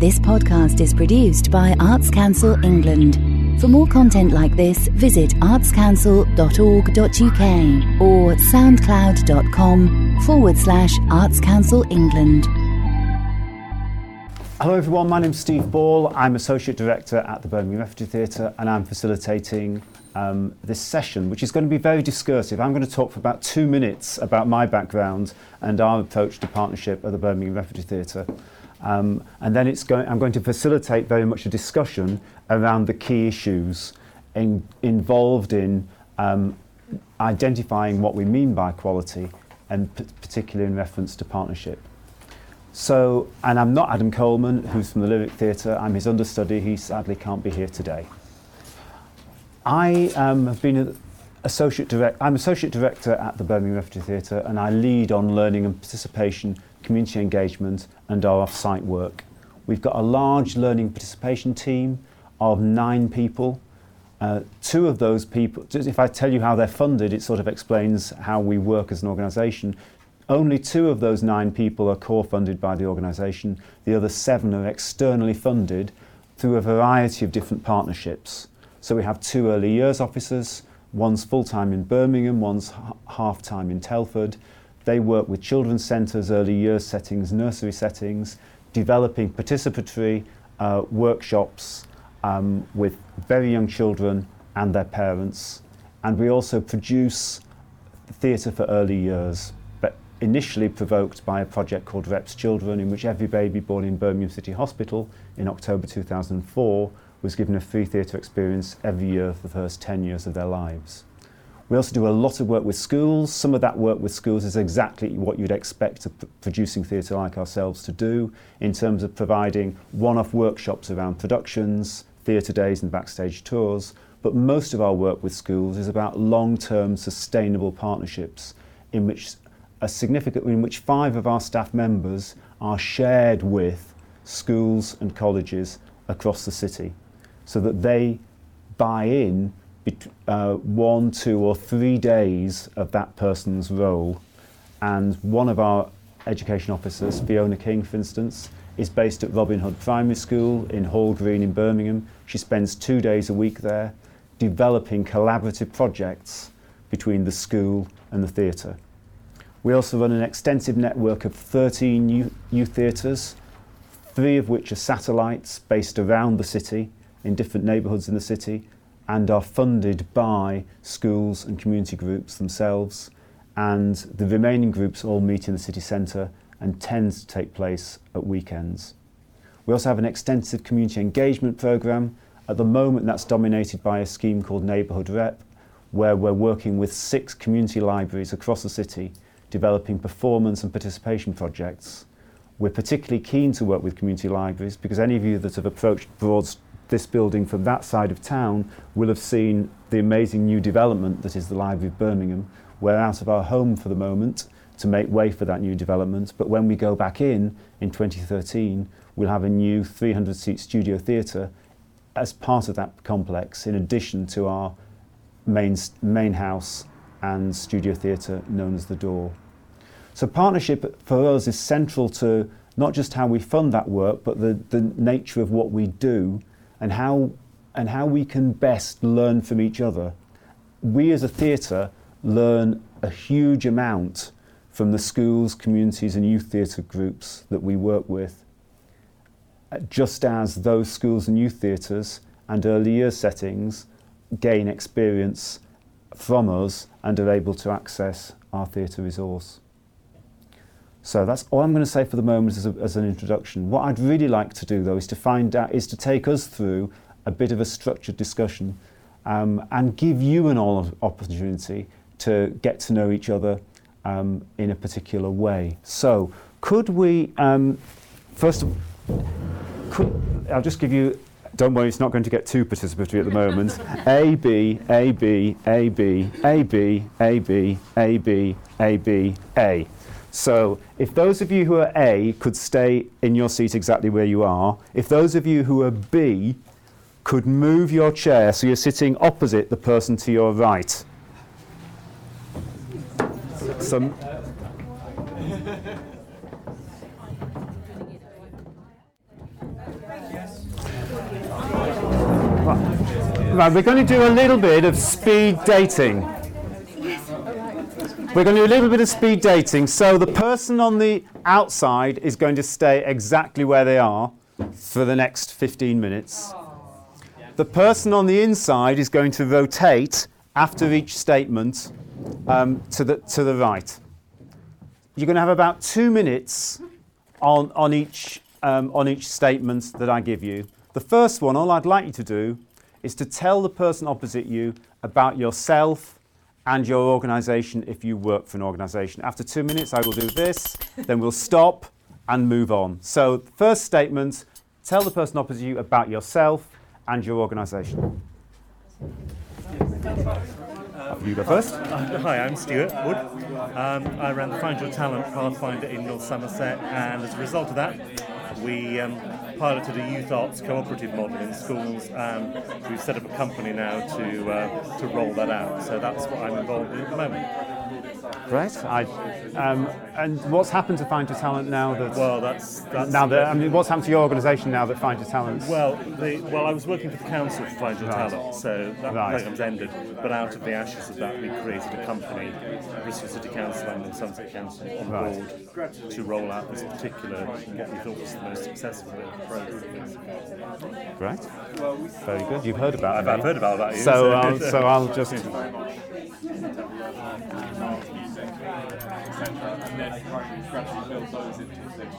This podcast is produced by Arts Council England. For more content like this, visit artscouncil.org.uk or soundcloud.com forward slash Arts Council England. Hello everyone, my name's Steve Ball. I'm Associate Director at the Birmingham Repertory Theatre and I'm facilitating um, this session, which is going to be very discursive. I'm going to talk for about two minutes about my background and our approach to partnership at the Birmingham Repertory Theatre. Um, and then it's going, I'm going to facilitate very much a discussion around the key issues in, involved in um, identifying what we mean by quality and p- particularly in reference to partnership. So, and I'm not Adam Coleman, who's from the Lyric Theatre. I'm his understudy. He sadly can't be here today. I um, have been associate direct. I'm associate director at the Birmingham Repertory Theatre, and I lead on learning and participation community engagement and our off-site work. We've got a large learning participation team of nine people. Uh, two of those people, if I tell you how they're funded, it sort of explains how we work as an organisation. Only two of those nine people are core funded by the organisation. The other seven are externally funded through a variety of different partnerships. So we have two early years officers, one's full time in Birmingham, one's half time in Telford. They work with children's centres, early years settings, nursery settings, developing participatory uh, workshops um, with very young children and their parents. And we also produce theatre for early years, but initially provoked by a project called Reps Children, in which every baby born in Birmingham City Hospital in October 2004 was given a free theatre experience every year for the first 10 years of their lives. We also do a lot of work with schools. Some of that work with schools is exactly what you'd expect a producing theatre like ourselves to do in terms of providing one-off workshops around productions, theatre days and backstage tours. But most of our work with schools is about long-term sustainable partnerships in which a significant in which five of our staff members are shared with schools and colleges across the city so that they buy in uh, one, two, or three days of that person's role. And one of our education officers, Fiona King, for instance, is based at Robin Hood Primary School in Hall Green in Birmingham. She spends two days a week there developing collaborative projects between the school and the theatre. We also run an extensive network of 13 youth, youth theatres, three of which are satellites based around the city in different neighbourhoods in the city, and are funded by schools and community groups themselves. And the remaining groups all meet in the city centre and tend to take place at weekends. We also have an extensive community engagement programme. At the moment, that's dominated by a scheme called Neighbourhood Rep, where we're working with six community libraries across the city, developing performance and participation projects. We're particularly keen to work with community libraries because any of you that have approached Broad this building from that side of town will have seen the amazing new development that is the Library of Birmingham. We're out of our home for the moment to make way for that new development, but when we go back in in 2013, we'll have a new 300 seat studio theatre as part of that complex, in addition to our main, main house and studio theatre known as The Door. So partnership for us is central to not just how we fund that work, but the, the nature of what we do and how, and how we can best learn from each other. We as a theatre learn a huge amount from the schools, communities, and youth theatre groups that we work with, uh, just as those schools and youth theatres and early year settings gain experience from us and are able to access our theatre resource. So that's all I'm going to say for the moment as, a, as an introduction. What I'd really like to do though is to find out, is to take us through a bit of a structured discussion um, and give you an opportunity to get to know each other um, in a particular way. So could we, um, first of could, I'll just give you, don't worry, it's not going to get too participatory at the moment. A, B, A, B, A, B, A, B, A, B, A, B, A, B, A. So, if those of you who are A could stay in your seat exactly where you are, if those of you who are B could move your chair so you're sitting opposite the person to your right. Some Right, we're going to do a little bit of speed dating. We're going to do a little bit of speed dating. So the person on the outside is going to stay exactly where they are for the next 15 minutes. The person on the inside is going to rotate after each statement um, to, the, to the right. You're going to have about two minutes on, on, each, um, on each statement that I give you. The first one, all I'd like you to do is to tell the person opposite you about yourself and your organisation if you work for an organisation. After two minutes, I will do this, then we'll stop and move on. So, first statement tell the person opposite you about yourself and your organisation. You go first. Hi, I'm Stuart Wood. Um, I ran the Find Your Talent Pathfinder in North Somerset, and as a result of that, we um, piloted a youth arts cooperative model in schools, and we've set up a company now to uh, to roll that out. So that's what I'm involved in at the moment. Right. I, um, and what's happened to Find Your Talent now that? Well, that's, that's now that I mean, what's happened to your organisation now that Find Your Talent? Well, the, well, I was working for the council to find your Right. talent, so that Right. programme's ended. But out of the ashes of that, we created a company, Bristol City Council and the Somerset Council, on Right. board to roll out this particular what we thought was the most successful bit of the programme. Right. Very good. You've heard about I've, me. I've heard about that. So, I'll, so I'll just. and then gradually build those into the six.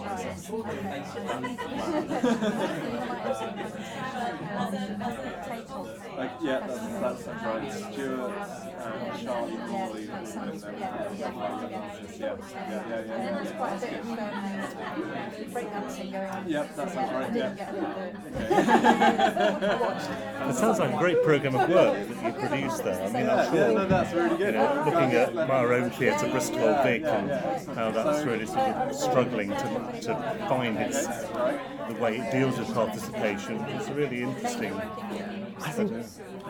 Like, yeah, that's, that's, that's right. Stuart, uh, Charlie, Molly, yeah, yeah, yeah, yeah, yeah. There's quite a bit of um, breakdancing going on. Yep, that sounds right, yeah. get all It sounds like a great programme of work that you produced there. I mean, I'm sure. Yeah, no, that's really you good. know, looking at our own theatre, Bristol Old Vic, and how that's really sort of struggling to, to find its the way it deals with participation. It's really interesting. I think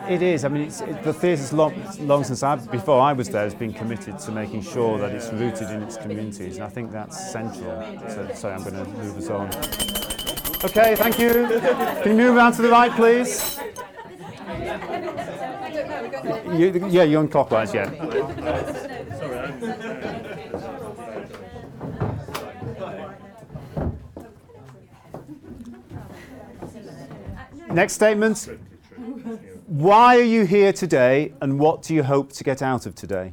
it is. I mean, it's, it, the theatre's long, long since I, before I was there, has been committed to making sure that it's rooted in its communities, and I think that's central. So, sorry, I'm going to move us on. Okay, thank you. Can you move around to the right, please? You, yeah, you're on clockwise. Yeah. Next statement. Why are you here today, and what do you hope to get out of today?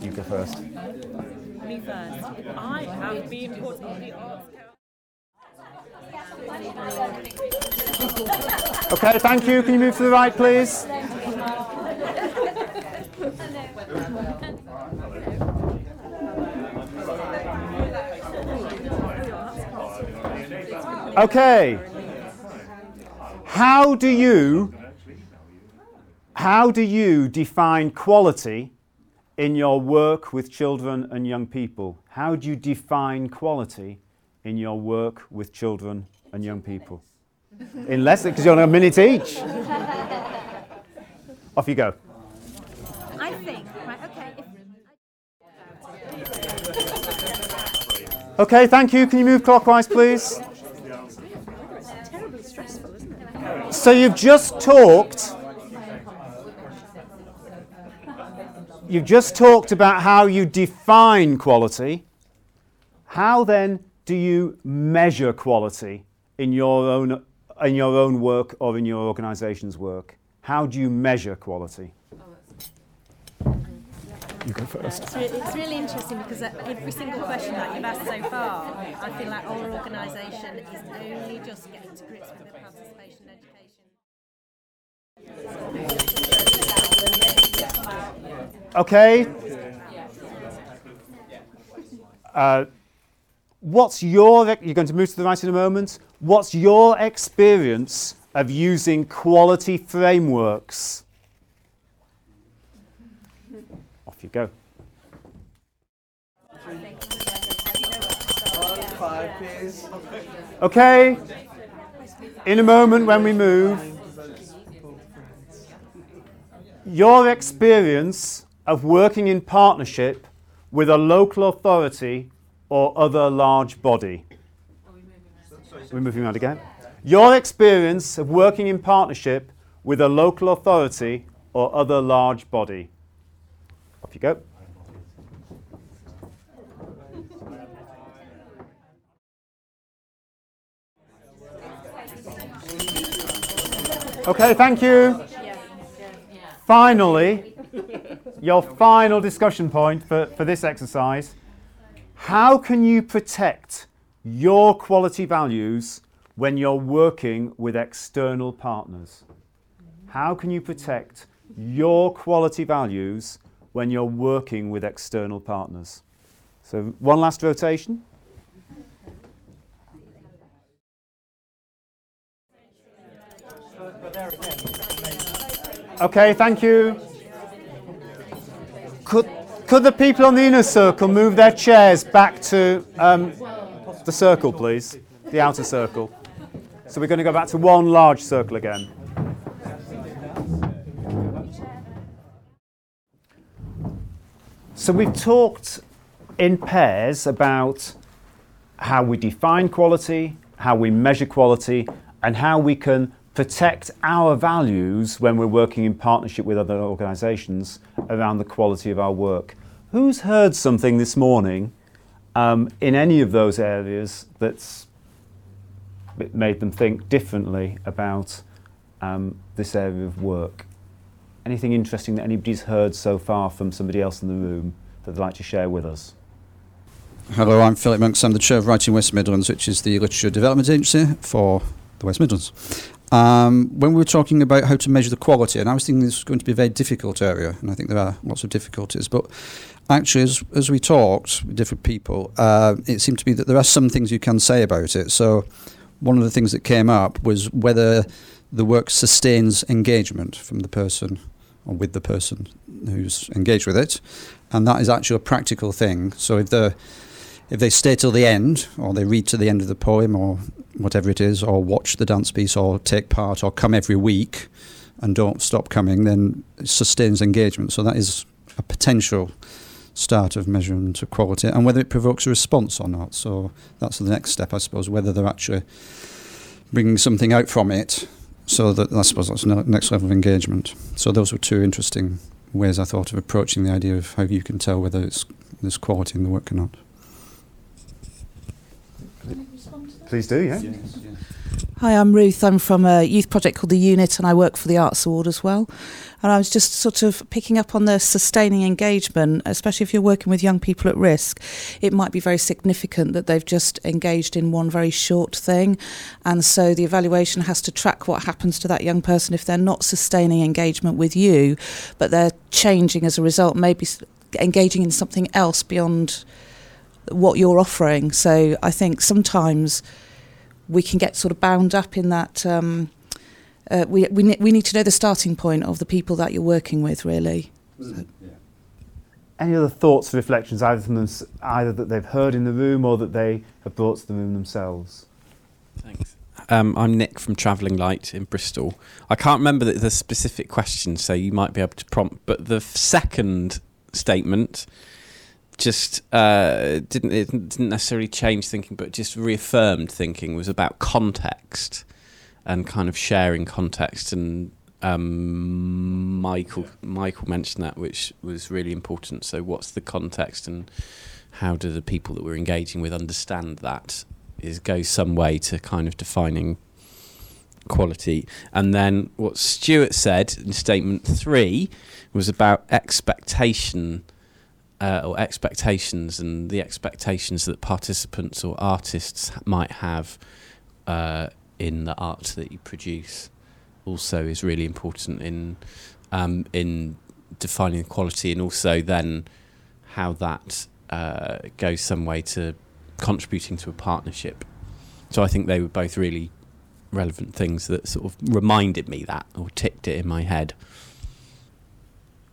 You go first. Me first. I have been put on the arts Okay, thank you. Can you move to the right, please? Okay. How do you how do you define quality in your work with children and young people? How do you define quality in your work with children and young people? In less because you're on a minute each. Off you go. I think, right, okay. Okay, thank you. Can you move clockwise, please? So you've just talked. You've just talked about how you define quality. How then do you measure quality in your own in your own work or in your organisation's work? How do you measure quality? You go first. It's, re- it's really interesting because uh, every single question that you've asked so far, I feel like our organisation is only just getting to grips with the participation education. Okay. Uh, what's your, you're going to move to the right in a moment. What's your experience of using quality frameworks? Off you go. Okay. In a moment when we move, your experience of working in partnership with a local authority or other large body. We're moving around again. Your experience of working in partnership with a local authority or other large body. Off you go. Okay, thank you. Finally, your final discussion point for, for this exercise. How can you protect your quality values when you're working with external partners? How can you protect your quality values when you're working with external partners? So, one last rotation. Okay, thank you. Could, could the people on the inner circle move their chairs back to um, the circle, please? The outer circle. So we're going to go back to one large circle again. So we've talked in pairs about how we define quality, how we measure quality, and how we can protect our values when we're working in partnership with other organisations around the quality of our work. Who's heard something this morning um, in any of those areas that's made them think differently about um, this area of work? Anything interesting that anybody's heard so far from somebody else in the room that they'd like to share with us? Hello, I'm Philip Monks. I'm the chair of Writing West Midlands, which is the literature development agency for the West Midlands. Um, when we were talking about how to measure the quality, and I was thinking this was going to be a very difficult area, and I think there are lots of difficulties, but actually, as, as we talked with different people, uh, it seemed to me that there are some things you can say about it. So, one of the things that came up was whether the work sustains engagement from the person or with the person who's engaged with it, and that is actually a practical thing. So, if the if they stay till the end, or they read to the end of the poem, or whatever it is, or watch the dance piece, or take part, or come every week and don't stop coming, then it sustains engagement. So that is a potential start of measurement of quality, and whether it provokes a response or not. So that's the next step, I suppose, whether they're actually bringing something out from it. So that I suppose that's the next level of engagement. So those were two interesting ways I thought of approaching the idea of how you can tell whether it's there's quality in the work or not. Please do, yeah. Hi, I'm Ruth. I'm from a youth project called The Unit and I work for the Arts Award as well. And I was just sort of picking up on the sustaining engagement, especially if you're working with young people at risk. It might be very significant that they've just engaged in one very short thing. And so the evaluation has to track what happens to that young person if they're not sustaining engagement with you, but they're changing as a result, maybe engaging in something else beyond what you're offering. So I think sometimes we can get sort of bound up in that. Um, uh, we, we, ne- we need to know the starting point of the people that you're working with, really. So. Any other thoughts or reflections, either from them, either that they've heard in the room or that they have brought to the room themselves? Thanks. Um, I'm Nick from Travelling Light in Bristol. I can't remember the, the specific question, so you might be able to prompt. But the second statement just uh, didn't it didn't necessarily change thinking, but just reaffirmed thinking was about context and kind of sharing context. And um, Michael Michael mentioned that, which was really important. So, what's the context, and how do the people that we're engaging with understand that? Is goes some way to kind of defining quality. And then what Stuart said in statement three was about expectation uh, or expectations and the expectations that participants or artists might have uh, in the art that you produce also is really important in um, in defining quality and also then how that uh, goes some way to contributing to a partnership. So I think they were both really relevant things that sort of reminded me that or ticked it in my head.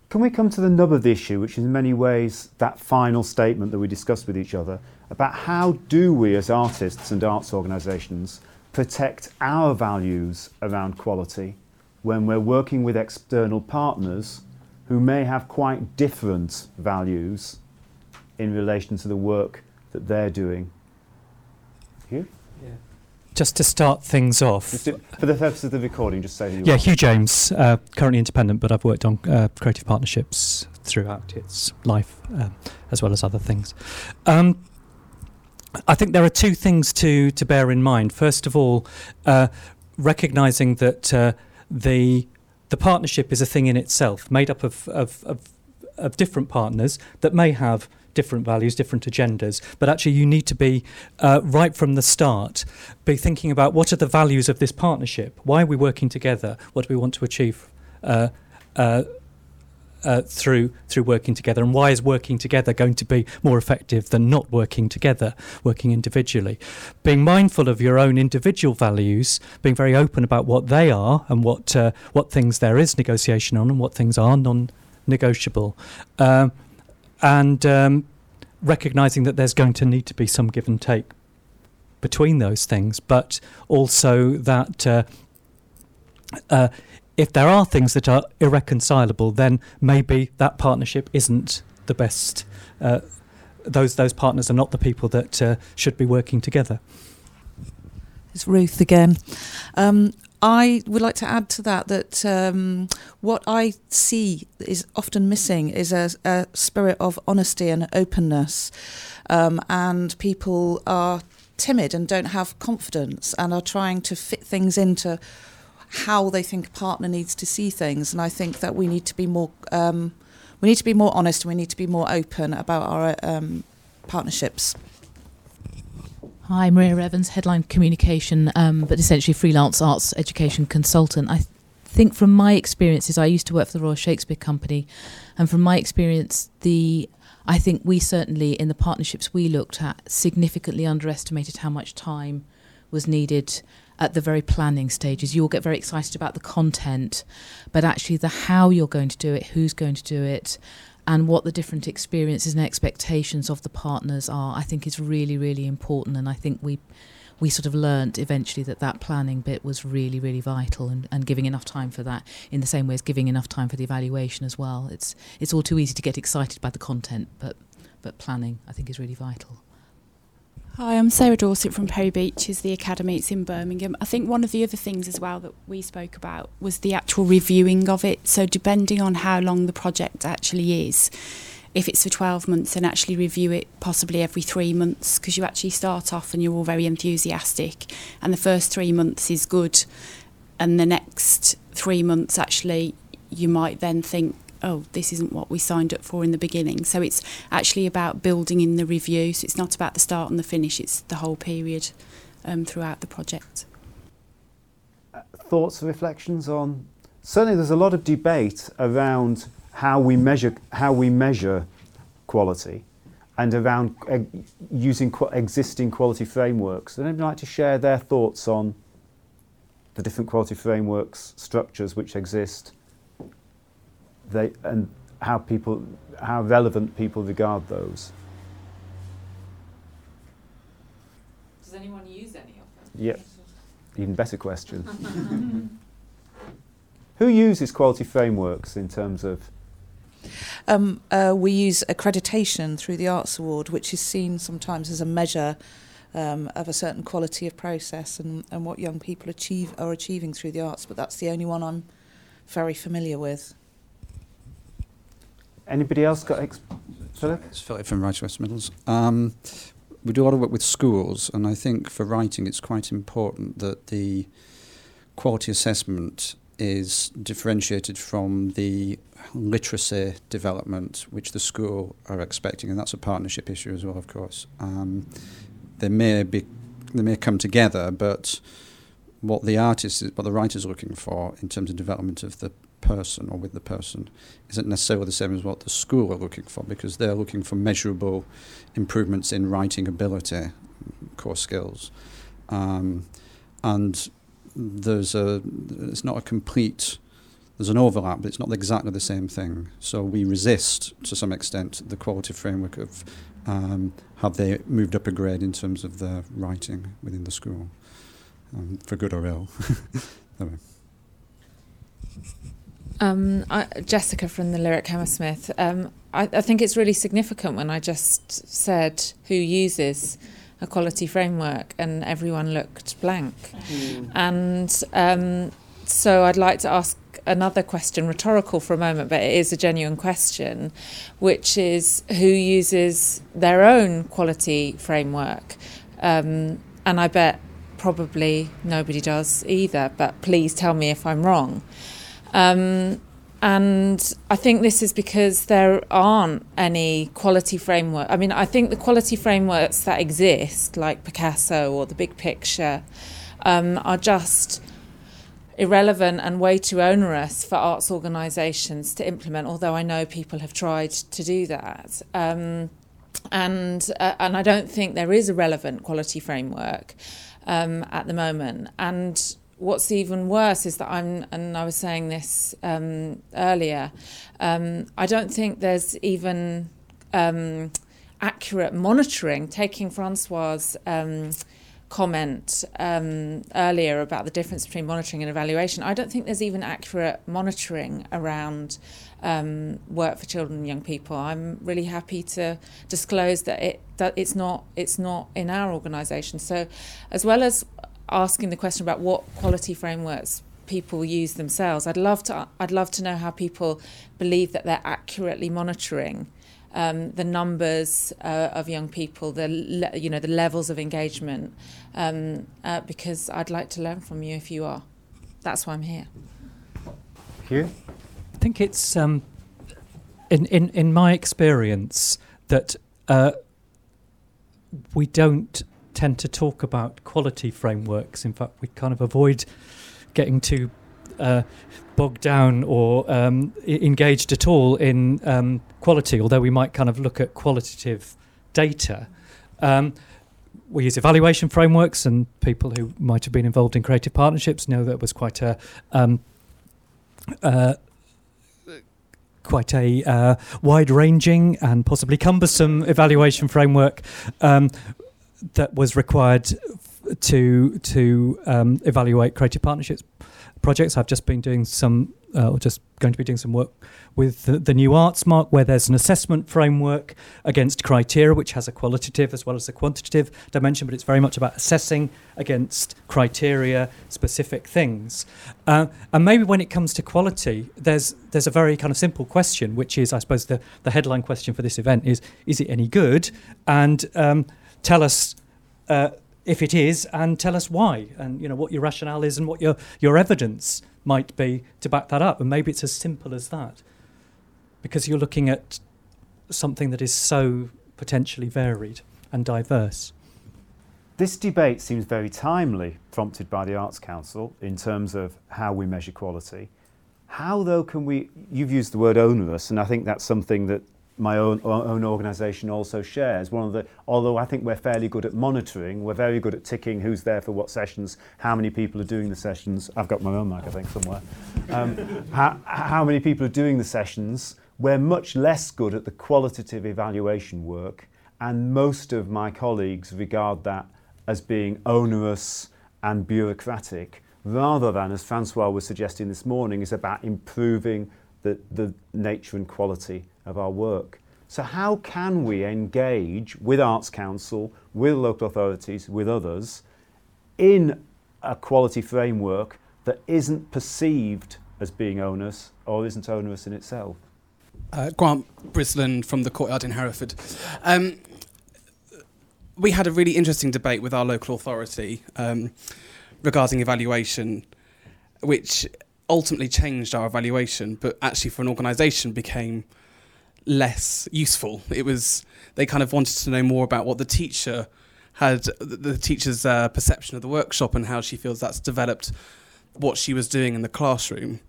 Can we come to the nub of the issue, which is in many ways that final statement that we discussed with each other about how do we as artists and arts organisations protect our values around quality when we're working with external partners who may have quite different values in relation to the work that they're doing? You? Just to start things off. For the purpose of the recording, just say who you Yeah, are. Hugh James, uh, currently independent, but I've worked on uh, creative partnerships throughout its life, um, as well as other things. Um, I think there are two things to, to bear in mind. First of all, uh, recognizing that uh, the the partnership is a thing in itself, made up of, of, of, of different partners that may have different values, different agendas, but actually you need to be uh, right from the start, be thinking about what are the values of this partnership, why are we working together, what do we want to achieve. Uh, uh, uh, through through working together, and why is working together going to be more effective than not working together, working individually? Being mindful of your own individual values, being very open about what they are and what uh, what things there is negotiation on, and what things are non-negotiable, um, and um, recognizing that there's going to need to be some give and take between those things, but also that. Uh, uh, if there are things that are irreconcilable, then maybe that partnership isn't the best. Uh, those those partners are not the people that uh, should be working together. It's Ruth again. Um, I would like to add to that that um, what I see is often missing is a, a spirit of honesty and openness, um, and people are timid and don't have confidence and are trying to fit things into how they think a partner needs to see things. And I think that we need to be more um, we need to be more honest and we need to be more open about our um, partnerships. Hi, Maria Evans, headline communication, um, but essentially freelance arts education consultant. I th- think from my experiences, I used to work for the Royal Shakespeare Company, and from my experience, the I think we certainly in the partnerships we looked at significantly underestimated how much time was needed at the very planning stages. You all get very excited about the content, but actually the how you're going to do it, who's going to do it, and what the different experiences and expectations of the partners are, I think is really, really important. And I think we we sort of learnt eventually that that planning bit was really, really vital and, and giving enough time for that in the same way as giving enough time for the evaluation as well. It's it's all too easy to get excited by the content, but but planning I think is really vital. Hi, I'm Sarah Dorset from Perry Beeches, the academy. It's in Birmingham. I think one of the other things as well that we spoke about was the actual reviewing of it. So, depending on how long the project actually is, if it's for 12 months, then actually review it possibly every three months because you actually start off and you're all very enthusiastic, and the first three months is good, and the next three months actually you might then think, oh, this isn't what we signed up for in the beginning. So it's actually about building in the review. So it's not about the start and the finish, it's the whole period um, throughout the project. Thoughts or reflections on? Certainly, there's a lot of debate around how we measure how we measure quality, and around uh, using qu- existing quality frameworks. Would anybody like to share their thoughts on the different quality frameworks structures which exist? They and how people how relevant people regard those. Does anyone use any of them? Yep. Even better question. Who uses quality frameworks in terms of? Um, uh, we use accreditation through the Arts Award, which is seen sometimes as a measure um, of a certain quality of process and, and what young people achieve are achieving through the arts. But that's the only one I'm very familiar with. Anybody else got? Ex- Philip? It's Philip from Writing West Midlands. Um, we do a lot of work with schools, and I think for writing it's quite important that the quality assessment is differentiated from the literacy development which the school are expecting, and that's a partnership issue as well, of course. Um, they may be, they may come together, but what the artist, is, what the writer is looking for in terms of development of the person or with the person isn't necessarily the same as what the school are looking for because they're looking for measurable improvements in writing ability, core skills, um, and there's a it's not a complete there's an overlap, but it's not exactly the same thing. So we resist to some extent the quality framework of um, have they moved up a grade in terms of their writing within the school, um, for good or ill. Anyway. Um, I, Jessica from the Lyric Hammersmith. Um, I, I think it's really significant when I just said who uses, a quality framework, and everyone looked blank. And um, so I'd like to ask another question, rhetorical for a moment, but it is a genuine question, which is who uses their own quality framework? Um, and I bet probably nobody does either, but please tell me if I'm wrong. Um, and I think this is because there aren't any quality framework. I mean, I think the quality frameworks that exist, like Picasso or the Big Picture, um, are just irrelevant and way too onerous for arts organisations to implement. Although I know people have tried to do that, um, and uh, and I don't think there is a relevant quality framework um, at the moment. And what's even worse is that I'm, and I was saying this um, earlier, um, I don't think there's even um, accurate monitoring. Taking Francois' um, comment um, earlier about the difference between monitoring and evaluation, I don't think there's even accurate monitoring around um, work for children and young people. I'm really happy to disclose that it that it's not it's not in our organisation. So, as well as asking the question about what quality frameworks people use themselves. I'd love to I'd love to know how people believe that they're accurately monitoring um, the numbers uh, of young people, the le- you know the levels of engagement, um, uh, because I'd like to learn from you if you are. That's why I'm here. Hugh? I think it's um, in in in my experience that uh, we don't tend to talk about quality frameworks. In fact, we kind of avoid getting too uh, bogged down or um, engaged at all in um, quality, although we might kind of look at qualitative data. Um, we use evaluation frameworks, and people who might have been involved in creative partnerships know that was quite a um, uh, quite a uh, wide-ranging and possibly cumbersome evaluation framework um, that was required to to um, evaluate creative partnerships projects. I've just been doing some, uh, or just going to be doing some work with the, the new Arts Mark, where there's an assessment framework against criteria, which has a qualitative as well as a quantitative dimension, but it's very much about assessing against criteria specific things. Uh, and maybe when it comes to quality, there's there's a very kind of simple question, which is, I suppose, the, the headline question for this event is: Is it any good? And um, tell us. Uh, if it is, and tell us why, and you know what your rationale is, and what your your evidence might be to back that up. And maybe it's as simple as that, because you're looking at something that is so potentially varied and diverse. This debate seems very timely, prompted by the Arts Council in terms of how we measure quality. How, though, can we? You've used the word onerous, and I think that's something that my own own organisation also shares. One of the, although I think we're fairly good at monitoring, we're very good at ticking who's there for what sessions, how many people are doing the sessions. I've got my own mic, I think, somewhere. Um, how, how many people are doing the sessions? We're much less good at the qualitative evaluation work, and most of my colleagues regard that as being onerous and bureaucratic, rather than, as Francois was suggesting this morning, is about improving the, the nature and quality of our work. So, how can we engage with Arts Council, with local authorities, with others in a quality framework that isn't perceived as being onerous or isn't onerous in itself? Uh, Grant Brisland from the Courtyard in Hereford. Um, we had a really interesting debate with our local authority um, regarding evaluation, which ultimately changed our evaluation, but actually for an organisation became less useful. It was they kind of wanted to know more about what the teacher had, the, teacher's uh, perception of the workshop and how she feels that's developed what she was doing in the classroom,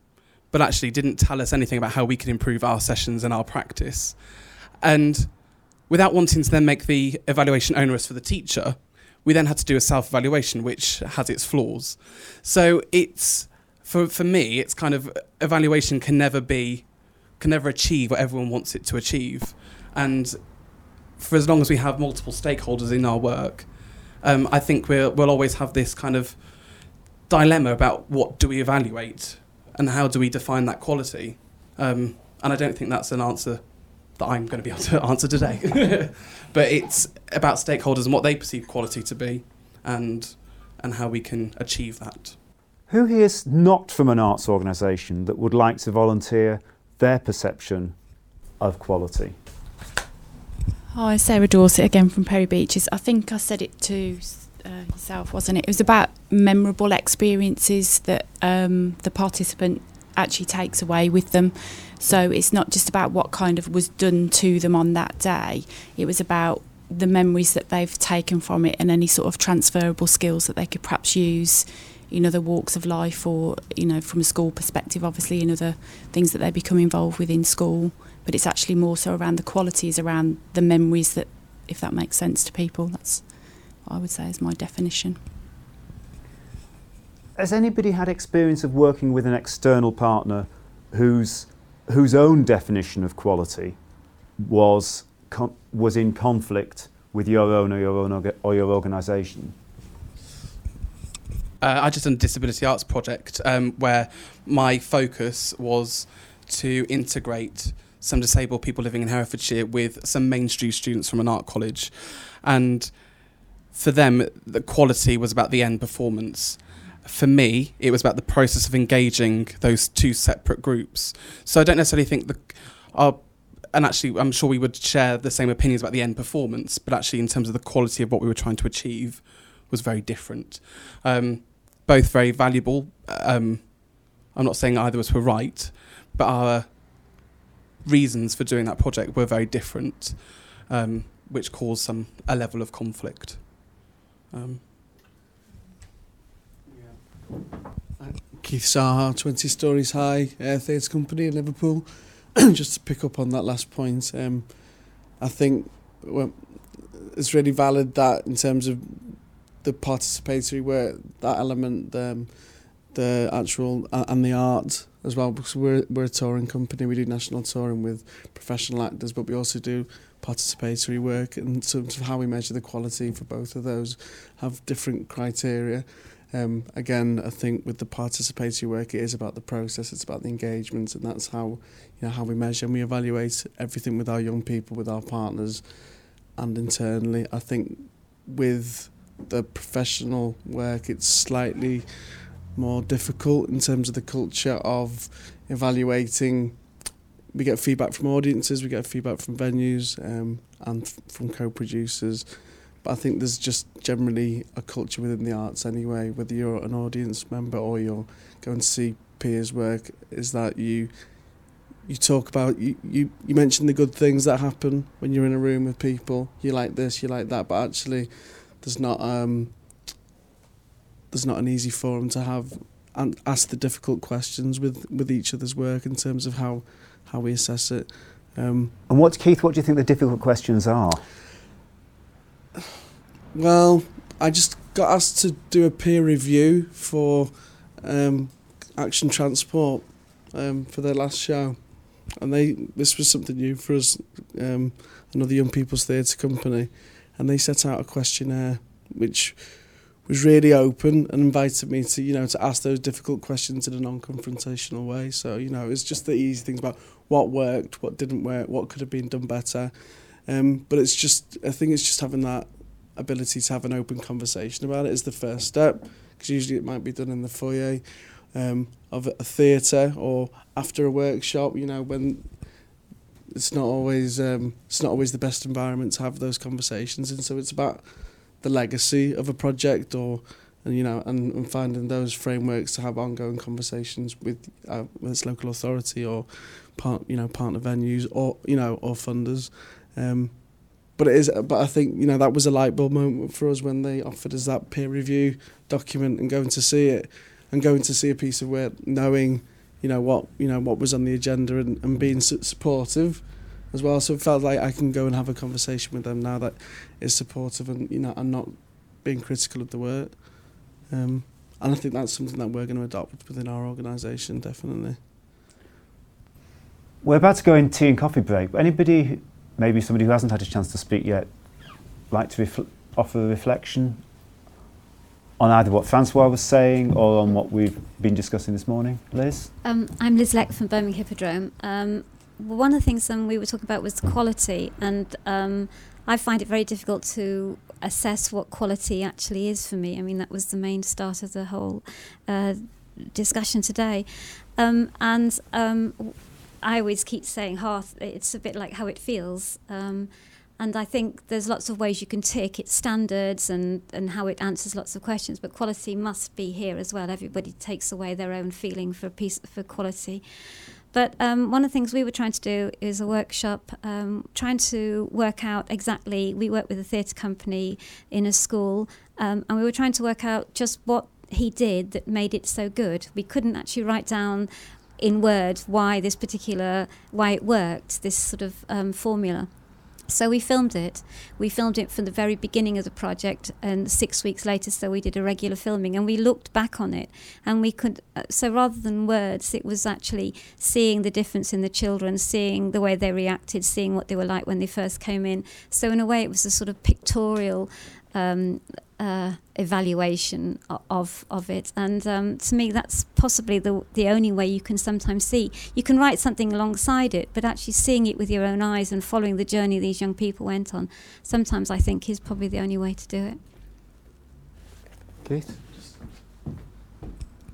but actually didn't tell us anything about how we could improve our sessions and our practice. And without wanting to then make the evaluation onerous for the teacher, we then had to do a self evaluation, which has its flaws. So it's for for me, it's kind of evaluation can never be can never achieve what everyone wants it to achieve, and for as long as we have multiple stakeholders in our work, um, I think we'll we'll always have this kind of dilemma about what do we evaluate and how do we define that quality, um, and I don't think that's an answer that I'm going to be able to answer today. but it's about stakeholders and what they perceive quality to be, and and how we can achieve that. Who here is not from an arts organisation that would like to volunteer their perception of quality? Hi, Sarah Dorset again from Perry Beeches. I think I said it to uh, yourself, wasn't it? It was about memorable experiences that um, the participant actually takes away with them. So it's not just about what kind of was done to them on that day. It was about the memories that they've taken from it and any sort of transferable skills that they could perhaps use in other walks of life or you know from a school perspective obviously in other things that they become involved with in school but it's actually more so around the qualities around the memories that if that makes sense to people that's what I would say is my definition Has anybody had experience of working with an external partner whose whose own definition of quality was was in conflict with your own or your own or your organisation? Uh, I just done a disability arts project um, where my focus was to integrate some disabled people living in Herefordshire with some mainstream students from an art college, and for them the quality was about the end performance. For me, it was about the process of engaging those two separate groups. So I don't necessarily think the our and actually I'm sure we would share the same opinions about the end performance, but actually in terms of the quality of what we were trying to achieve was very different. Um, both very valuable. Um, I'm not saying either of us were right, but our reasons for doing that project were very different, um, which caused some a level of conflict. Um, Keith Saha, 20 Stories High, uh, Theatre Company in Liverpool. Just to pick up on that last point, um, I think well, it's really valid that in terms of the participatory work, that element, um, the actual uh, and the art as well because we're we're a touring company. We do national touring with professional actors, but we also do participatory work and terms of how we measure the quality for both of those. Have different criteria. Um, again, I think with the participatory work, it is about the process, it's about the engagement, and that's how you know how we measure and we evaluate everything with our young people, with our partners, and internally. I think with the professional work, it's slightly more difficult in terms of the culture of evaluating. We get feedback from audiences, we get feedback from venues, um, and from co-producers. But I think there's just generally a culture within the arts anyway, whether you're an audience member or you're going to see peers work, is that you you talk about you, you, you mention the good things that happen when you're in a room with people. You like this, you like that, but actually there's not um there's not an easy forum to have and ask the difficult questions with, with each other's work in terms of how how we assess it. Um, And what, Keith, what do you think the difficult questions are? Well, I just got asked to do a peer review for um, Action Transport um, for their last show, and they this was something new for us, um, another young people's theatre company, and they set out a questionnaire which was really open and invited me to you know to ask those difficult questions in a non-confrontational way. So you know it's just the easy things about what worked, what didn't work, what could have been done better. Um, but it's just I think it's just having that ability to have an open conversation about it is the first step because usually it might be done in the foyer um, of a theatre or after a workshop you know when it's not always um, it's not always the best environment to have those conversations and so it's about the legacy of a project or and you know and, and finding those frameworks to have ongoing conversations with uh, with its local authority or part you know partner venues or you know or funders. Um, but it is but I think you know that was a light bulb moment for us when they offered us that peer review document and going to see it and going to see a piece of work knowing you know what you know what was on the agenda and, and being supportive as well. So it felt like I can go and have a conversation with them now that is supportive and you know and not being critical of the work. Um, and I think that's something that we're going to adopt within our organisation definitely. We're about to go in tea and coffee break. Anybody, maybe somebody who hasn't had a chance to speak yet, like to offer a reflection on either what Francois was saying or on what we've been discussing this morning? Liz? Um, I'm Liz Leck from Birmingham Hippodrome. Um, one of the things um, we were talking about was quality, and um, I find it very difficult to assess what quality actually is for me. I mean, that was the main start of the whole uh, discussion today. Um, and um, I always keep saying, hearth, it's a bit like how it feels. Um, and I think there's lots of ways you can tick its standards and, and how it answers lots of questions, but quality must be here as well. Everybody takes away their own feeling for piece for quality. But um, one of the things we were trying to do is a workshop, um, trying to work out exactly. We work with a theatre company in a school, um, and we were trying to work out just what he did that made it so good. We couldn't actually write down in words why this particular why it worked. This sort of um, formula. So we filmed it. We filmed it from the very beginning of the project, and six weeks later, so we did a regular filming, and we looked back on it, and we could. Uh, so rather than words, it was actually seeing the difference in the children, seeing the way they reacted, seeing what they were like when they first came in. So in a way, it was a sort of pictorial. Um, uh, evaluation of of it, and um, to me, that's possibly the the only way you can sometimes see. You can write something alongside it, but actually seeing it with your own eyes and following the journey these young people went on, sometimes I think is probably the only way to do it. Keith,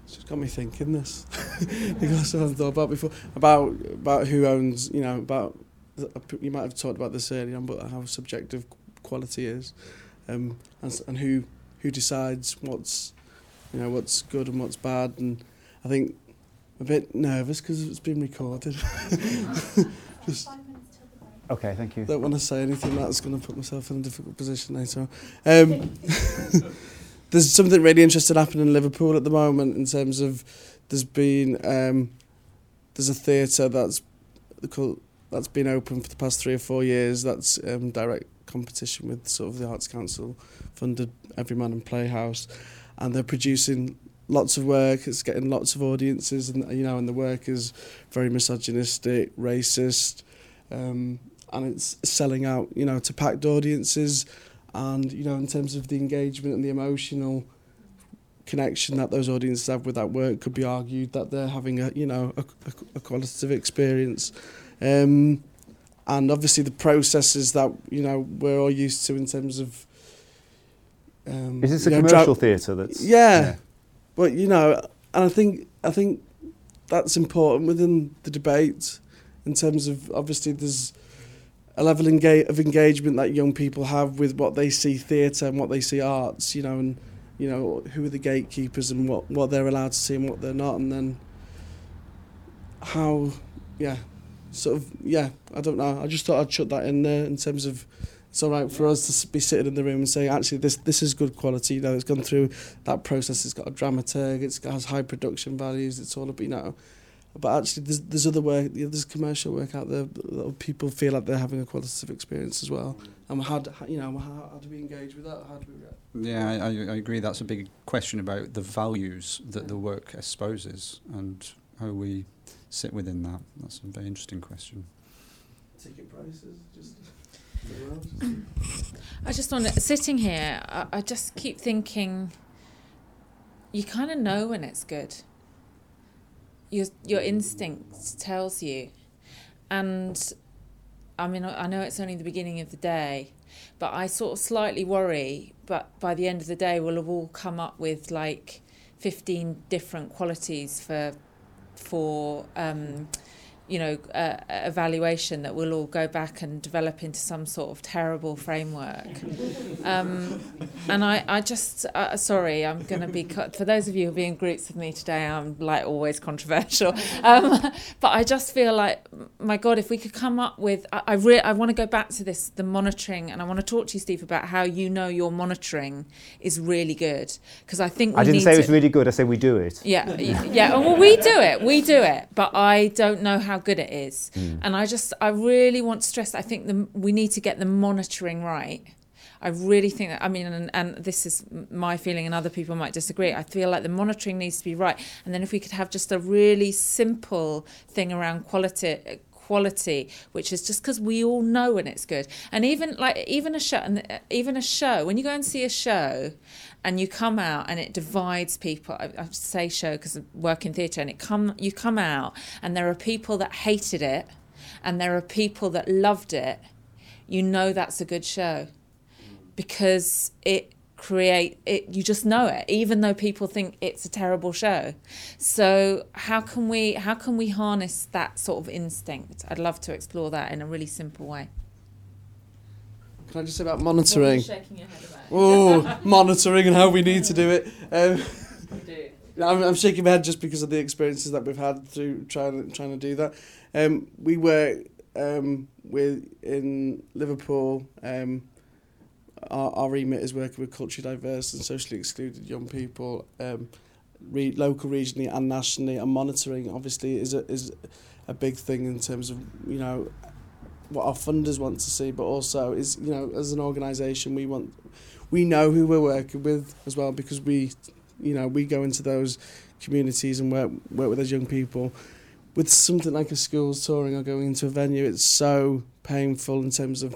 it's just got me thinking this because I haven't thought about before about about who owns. You know, about you might have talked about this earlier on, but how subjective quality is um, and, and who who decides what's you know what's good and what's bad. And I think I'm a bit nervous because it's been recorded. Just okay, thank you. Don't want to say anything that's going to put myself in a difficult position later. Um, there's something really interesting happening in Liverpool at the moment in terms of there's been um, there's a theatre that's called that's been open for the past three or four years. That's um, direct competition with sort of the Arts Council funded Everyman and Playhouse, and they're producing lots of work. It's getting lots of audiences, and you know, and the work is very misogynistic, racist, um, and it's selling out, you know, to packed audiences. And you know, in terms of the engagement and the emotional connection that those audiences have with that work, could be argued that they're having a, you know, a, a, a qualitative experience. Um, and obviously the processes that you know we're all used to in terms of. Um, Is this a know, commercial dra- theatre that's? Yeah. yeah. but you know, and I think I think that's important within the debate, in terms of obviously there's a level enga- of engagement that young people have with what they see theatre and what they see arts, you know, and you know who are the gatekeepers and what what they're allowed to see and what they're not, and then how, yeah, sort of yeah I don't know. I just thought I'd chuck that in there in terms of it's all right for us to be sitting in the room and say actually this this is good quality. You know it's gone through that process it's got a dramaturg it's got, has high production values it's all about you know. But actually there's, there's other work you know, there's commercial work out there that people feel like they're having a qualitative experience as well. And how do, you know how, how do we engage with that? How do we react? Yeah, I, I agree. That's a big question about the values that the work espouses and how we sit within that. That's a very interesting question. ticket prices just I just want to, sitting here, I, I just keep thinking, you kind of know when it's good. Your, your instinct tells you. And I mean, I I know it's only the beginning of the day, but I sort of slightly worry, but by the end of the day, we'll have all come up with like 15 different qualities for, for, um, you know, uh, evaluation that we'll all go back and develop into some sort of terrible framework. Um, and I, I just, uh, sorry, I'm going to be, co- for those of you who are in groups with me today, I'm like always controversial. Um, but I just feel like, my God, if we could come up with, I, I, re- I want to go back to this, the monitoring, and I want to talk to you, Steve, about how you know your monitoring is really good. Because I think we I didn't say it was really good. I said we do it. yeah, yeah. Well, we do it. We do it, but I don't know how good it is. Mm. And I just, I really want to stress. I think the, we need to get the monitoring right. I really think that. I mean, and, and this is my feeling, and other people might disagree. I feel like the monitoring needs to be right, and then if we could have just a really simple thing around quality quality which is just because we all know when it's good. And even like even a show and uh, even a show when you go and see a show and you come out and it divides people i, I say show because i work in theatre and it come you come out and there are people that hated it and there are people that loved it, you know that's a good show. Because it create it you just know it even though people think it's a terrible show so how can we how can we harness that sort of instinct i'd love to explore that in a really simple way Can I just say about monitoring? What are you shaking your head about? Oh, monitoring and how we need to do it. Um, I'm, I'm shaking my head just because of the experiences that we've had through trying trying to do that. Um, we were um, with in Liverpool. Um, our, our remit is working with culturally diverse and socially excluded young people, um, re- local, regionally, and nationally. And monitoring, obviously, is a is a big thing in terms of you know what our funders want to see, but also is you know as an organisation we want we know who we're working with as well because we you know we go into those communities and work work with those young people. With something like a schools touring or going into a venue, it's so painful in terms of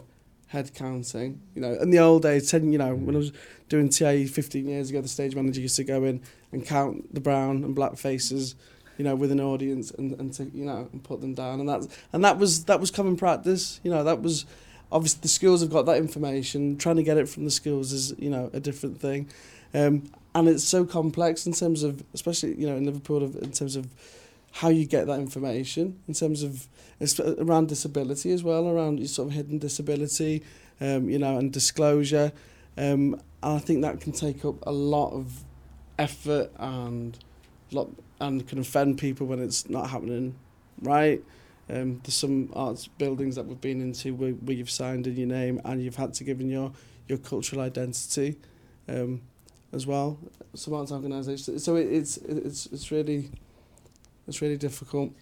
head counting. You know, in the old days, ten, you know, when I was doing TA 15 years ago, the stage manager used to go in and count the brown and black faces, you know, with an audience and, and to, you know, and put them down. And that, and that was, that was common practice. You know, that was, obviously the schools have got that information. Trying to get it from the schools is, you know, a different thing. Um, and it's so complex in terms of, especially, you know, in Liverpool, in terms of how you get that information, in terms of, around disability as well, around your sort of hidden disability, um, you know, and disclosure. Um, and I think that can take up a lot of effort and lot and can offend people when it's not happening right. Um, there's some arts buildings that we've been into where, where you've signed in your name and you've had to give in your, your cultural identity um, as well. Some arts organisations. So it, it's it's it's really it's really difficult.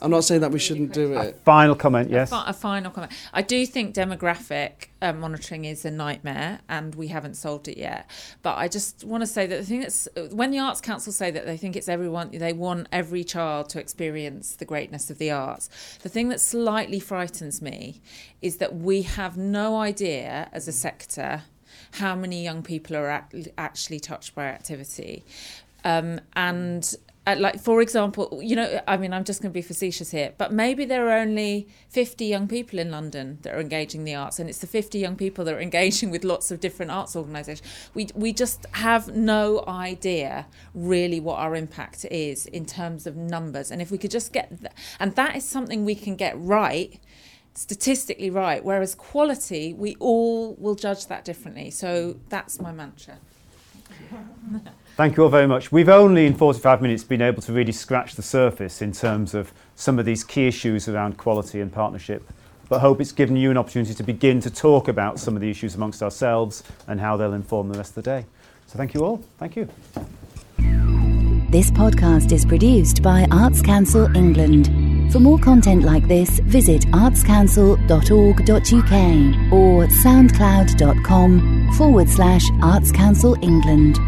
I'm not saying that we shouldn't do it. Final comment, yes. A, fi- a final comment. I do think demographic uh, monitoring is a nightmare, and we haven't solved it yet. But I just want to say that the thing that's when the Arts Council say that they think it's everyone, they want every child to experience the greatness of the arts. The thing that slightly frightens me is that we have no idea as a sector how many young people are act- actually touched by activity, um, and like for example you know i mean i'm just going to be facetious here but maybe there are only 50 young people in london that are engaging the arts and it's the 50 young people that are engaging with lots of different arts organisations we, we just have no idea really what our impact is in terms of numbers and if we could just get th- and that is something we can get right statistically right whereas quality we all will judge that differently. So that's my mantra Thank you all very much. We've only in 45 minutes been able to really scratch the surface in terms of some of these key issues around quality and partnership, but hope it's given you an opportunity to begin to talk about some of the issues amongst ourselves and how they'll inform the rest of the day. So thank you all. Thank you. This podcast is produced by Arts Council England. For more content like this, visit artscouncil.org.uk or soundcloud.com forward slash Arts Council England.